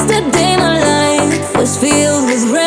Yesterday my life was filled with rain.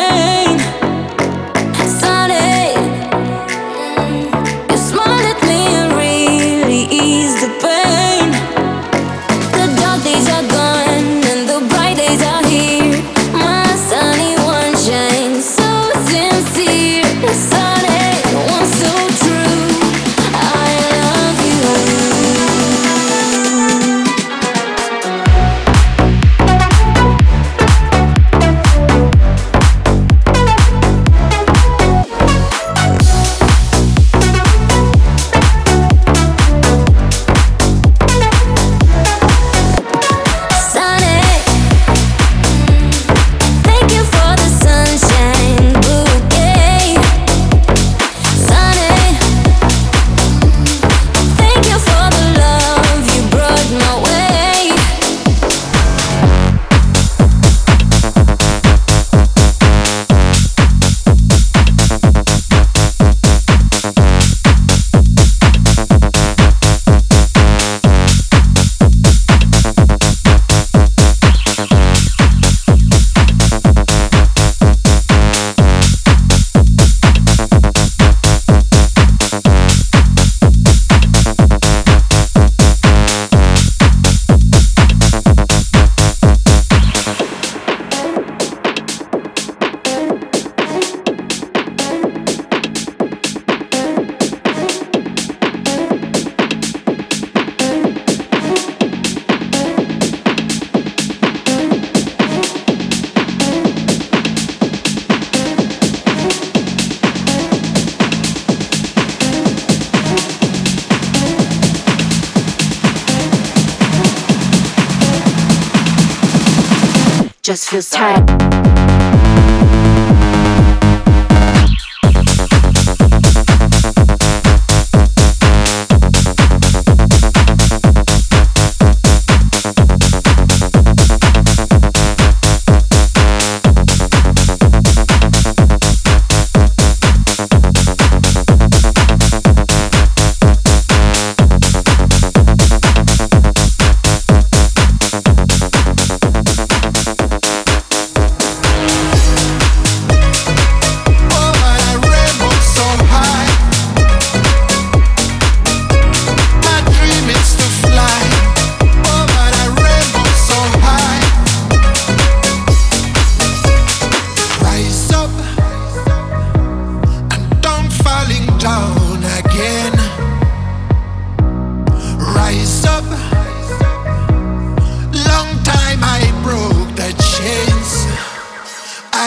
Just feels tight.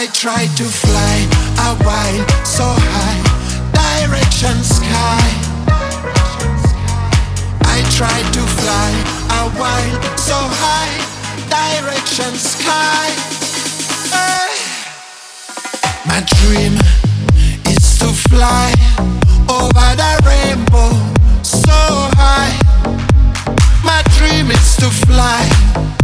I try to fly, I wind so high, direction sky. I try to fly, I wind so high, direction sky. My dream is to fly over the rainbow so high. My dream is to fly.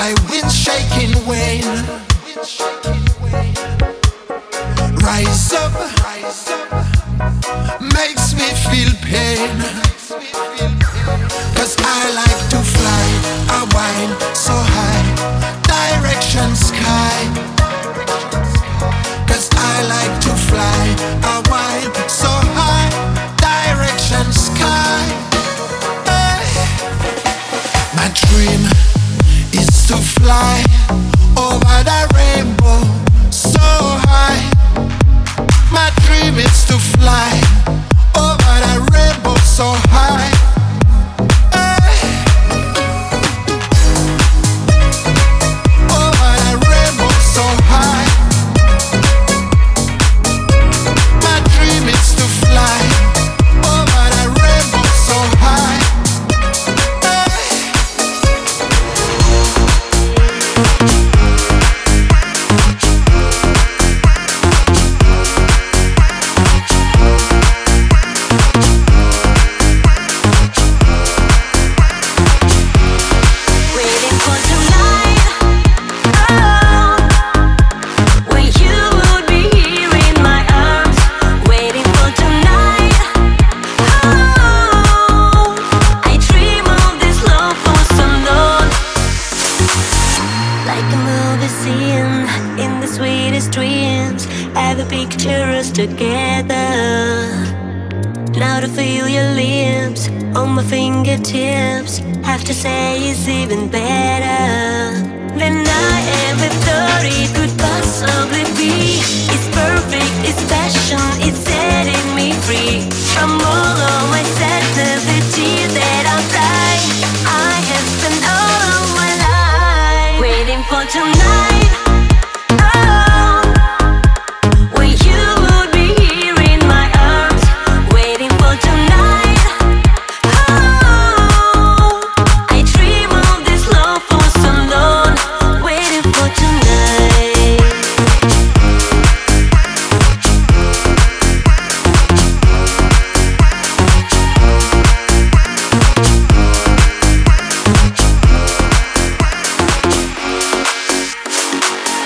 by wind shaking wave. Rise up, makes me feel pain. spirits to fly oh, over that rainbow so high. the pictures together. Now to feel your lips on my fingertips. Have to say it's even better than I am with thirty could possibly be. It's perfect, it's passion, it's setting me free. I'm.